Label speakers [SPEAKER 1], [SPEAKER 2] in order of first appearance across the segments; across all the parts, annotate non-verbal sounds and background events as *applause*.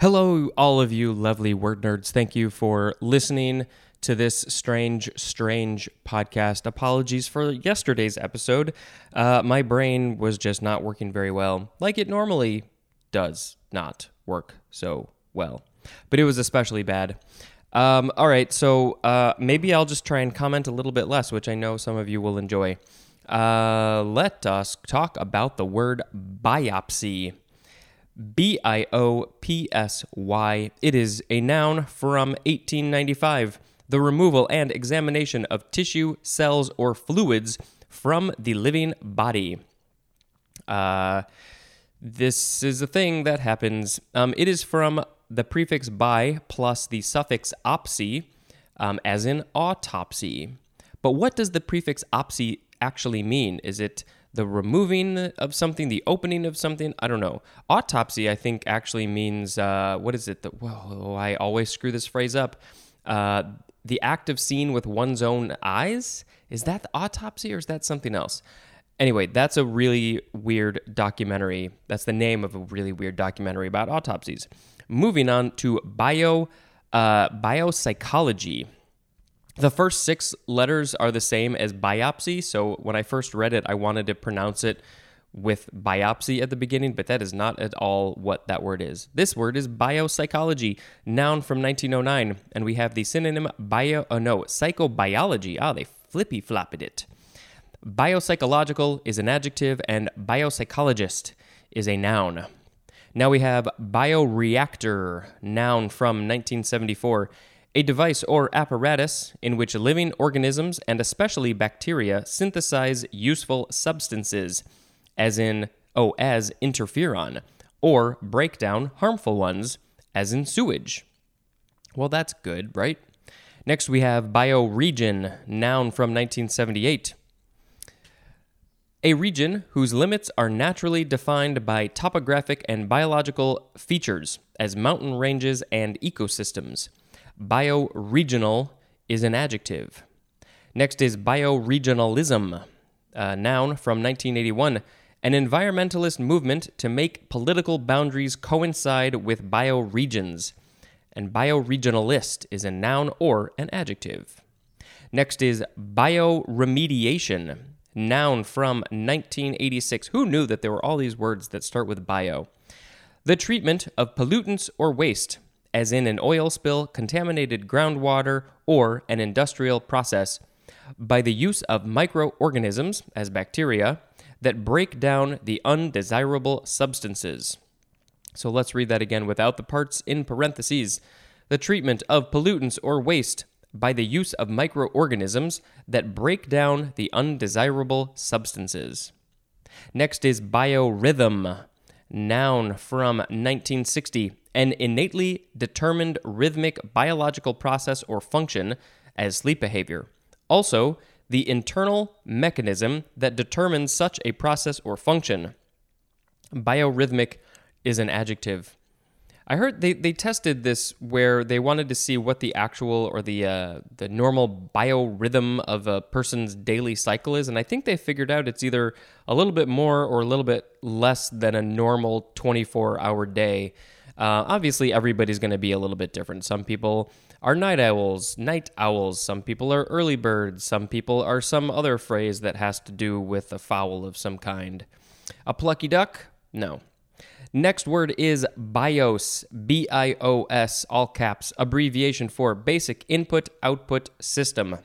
[SPEAKER 1] Hello, all of you lovely word nerds. Thank you for listening to this strange, strange podcast. Apologies for yesterday's episode. Uh, my brain was just not working very well, like it normally does not work so well. But it was especially bad. Um, all right, so uh, maybe I'll just try and comment a little bit less, which I know some of you will enjoy. Uh, let us talk about the word biopsy. B I O P S Y. It is a noun from 1895. The removal and examination of tissue, cells, or fluids from the living body. Uh, this is a thing that happens. Um, it is from the prefix bi plus the suffix opsy, um, as in autopsy. But what does the prefix opsy actually mean? Is it the removing of something, the opening of something? I don't know. Autopsy, I think, actually means uh, what is it? The, whoa, I always screw this phrase up. Uh, the act of seeing with one's own eyes. Is that the autopsy or is that something else? Anyway, that's a really weird documentary. That's the name of a really weird documentary about autopsies. Moving on to bio uh, biopsychology. The first six letters are the same as biopsy. So when I first read it, I wanted to pronounce it with biopsy at the beginning, but that is not at all what that word is. This word is biopsychology, noun from 1909, and we have the synonym bio, oh no, psychobiology. Ah, they flippy flopped it. Biopsychological is an adjective, and biopsychologist is a noun. Now we have bioreactor, noun from 1974 a device or apparatus in which living organisms and especially bacteria synthesize useful substances, as in, oh, as interferon, or break down harmful ones, as in sewage. Well, that's good, right? Next, we have bioregion, noun from 1978. A region whose limits are naturally defined by topographic and biological features, as mountain ranges and ecosystems. Bioregional is an adjective. Next is bioregionalism, a noun from 1981, an environmentalist movement to make political boundaries coincide with bioregions. And bioregionalist is a noun or an adjective. Next is bioremediation, noun from 1986. Who knew that there were all these words that start with bio? The treatment of pollutants or waste as in an oil spill, contaminated groundwater, or an industrial process, by the use of microorganisms, as bacteria, that break down the undesirable substances. So let's read that again without the parts in parentheses. The treatment of pollutants or waste by the use of microorganisms that break down the undesirable substances. Next is biorhythm, noun from 1960 an innately determined rhythmic biological process or function as sleep behavior. Also, the internal mechanism that determines such a process or function. Biorhythmic is an adjective. I heard they, they tested this where they wanted to see what the actual or the uh, the normal biorhythm of a person's daily cycle is, and I think they figured out it's either a little bit more or a little bit less than a normal 24 hour day. Uh, obviously, everybody's going to be a little bit different. Some people are night owls, night owls. Some people are early birds. Some people are some other phrase that has to do with a fowl of some kind. A plucky duck? No. Next word is BIOS, B I O S, all caps, abbreviation for Basic Input Output System.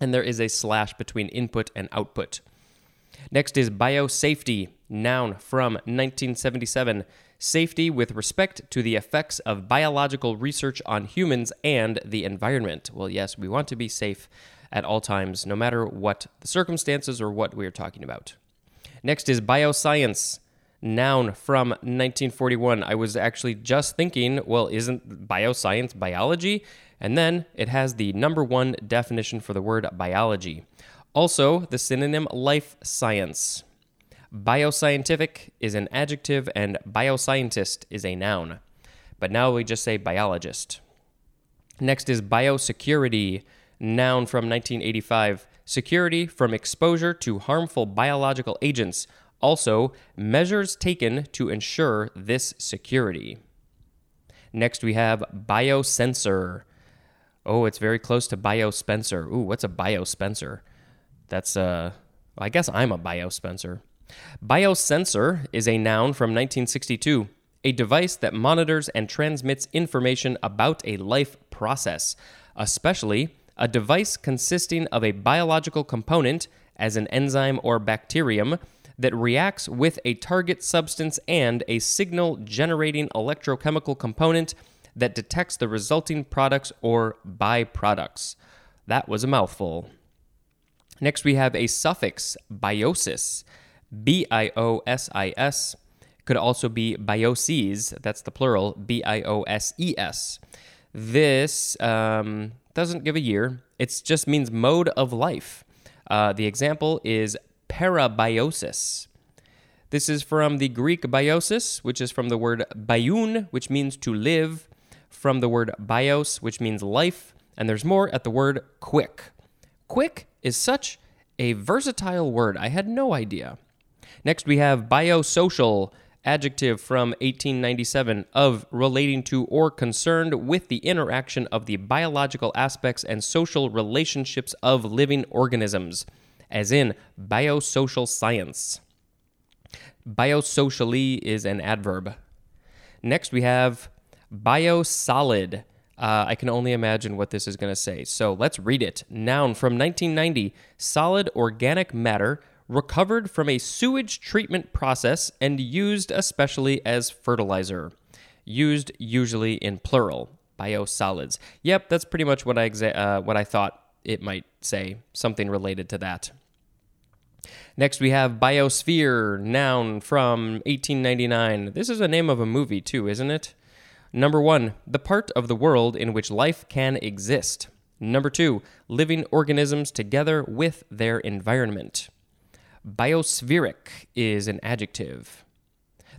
[SPEAKER 1] And there is a slash between input and output. Next is biosafety, noun from 1977 safety with respect to the effects of biological research on humans and the environment. Well, yes, we want to be safe at all times, no matter what the circumstances or what we are talking about. Next is bioscience, noun from 1941. I was actually just thinking, well, isn't bioscience biology? And then it has the number one definition for the word biology. Also, the synonym life science. Bioscientific is an adjective and bioscientist is a noun. But now we just say biologist. Next is biosecurity, noun from 1985. Security from exposure to harmful biological agents. Also, measures taken to ensure this security. Next, we have biosensor. Oh, it's very close to biospencer. Ooh, what's a biospencer? That's uh I guess I'm a biospencer. Biosensor is a noun from 1962, a device that monitors and transmits information about a life process, especially a device consisting of a biological component, as an enzyme or bacterium, that reacts with a target substance and a signal generating electrochemical component that detects the resulting products or byproducts. That was a mouthful. Next, we have a suffix, biosis, B I O S I S. Could also be bioses, that's the plural, B I O S E S. This um, doesn't give a year, it just means mode of life. Uh, the example is parabiosis. This is from the Greek biosis, which is from the word bion, which means to live, from the word bios, which means life, and there's more at the word quick. Quick is such a versatile word. I had no idea. Next, we have biosocial, adjective from 1897 of relating to or concerned with the interaction of the biological aspects and social relationships of living organisms, as in biosocial science. Biosocially is an adverb. Next, we have biosolid. Uh, I can only imagine what this is going to say. So let's read it. Noun from 1990 solid organic matter recovered from a sewage treatment process and used especially as fertilizer. Used usually in plural, biosolids. Yep, that's pretty much what I, exa- uh, what I thought it might say, something related to that. Next, we have Biosphere, noun from 1899. This is a name of a movie, too, isn't it? Number one, the part of the world in which life can exist. Number two, living organisms together with their environment. Biospheric is an adjective.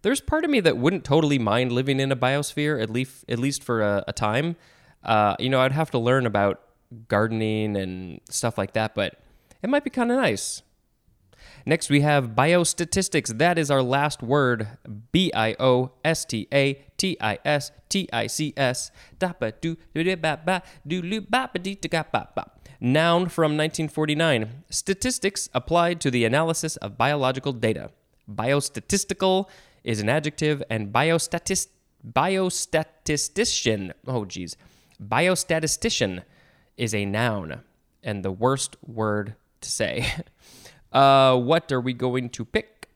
[SPEAKER 1] There's part of me that wouldn't totally mind living in a biosphere, at least, at least for a, a time. Uh, you know, I'd have to learn about gardening and stuff like that, but it might be kind of nice. Next, we have biostatistics. That is our last word B I O S T A T I S T I C S. Noun from 1949. Statistics applied to the analysis of biological data. Biostatistical is an adjective, and biostatist, biostatistician, oh geez, biostatistician is a noun, and the worst word to say. *laughs* Uh, what are we going to pick?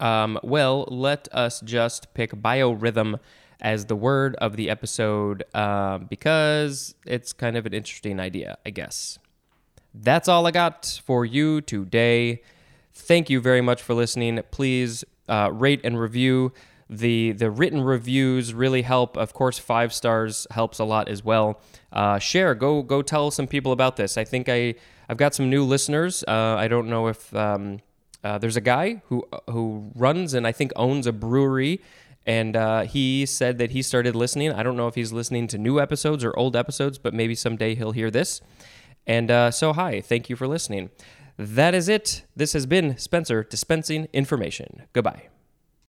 [SPEAKER 1] Um, well, let us just pick biorhythm as the word of the episode uh, because it's kind of an interesting idea, I guess. That's all I got for you today. Thank you very much for listening. Please uh, rate and review. The the written reviews really help. Of course, five stars helps a lot as well. Uh, share. Go go tell some people about this. I think I I've got some new listeners. Uh, I don't know if um, uh, there's a guy who who runs and I think owns a brewery, and uh, he said that he started listening. I don't know if he's listening to new episodes or old episodes, but maybe someday he'll hear this. And uh, so, hi, thank you for listening. That is it. This has been Spencer dispensing information. Goodbye.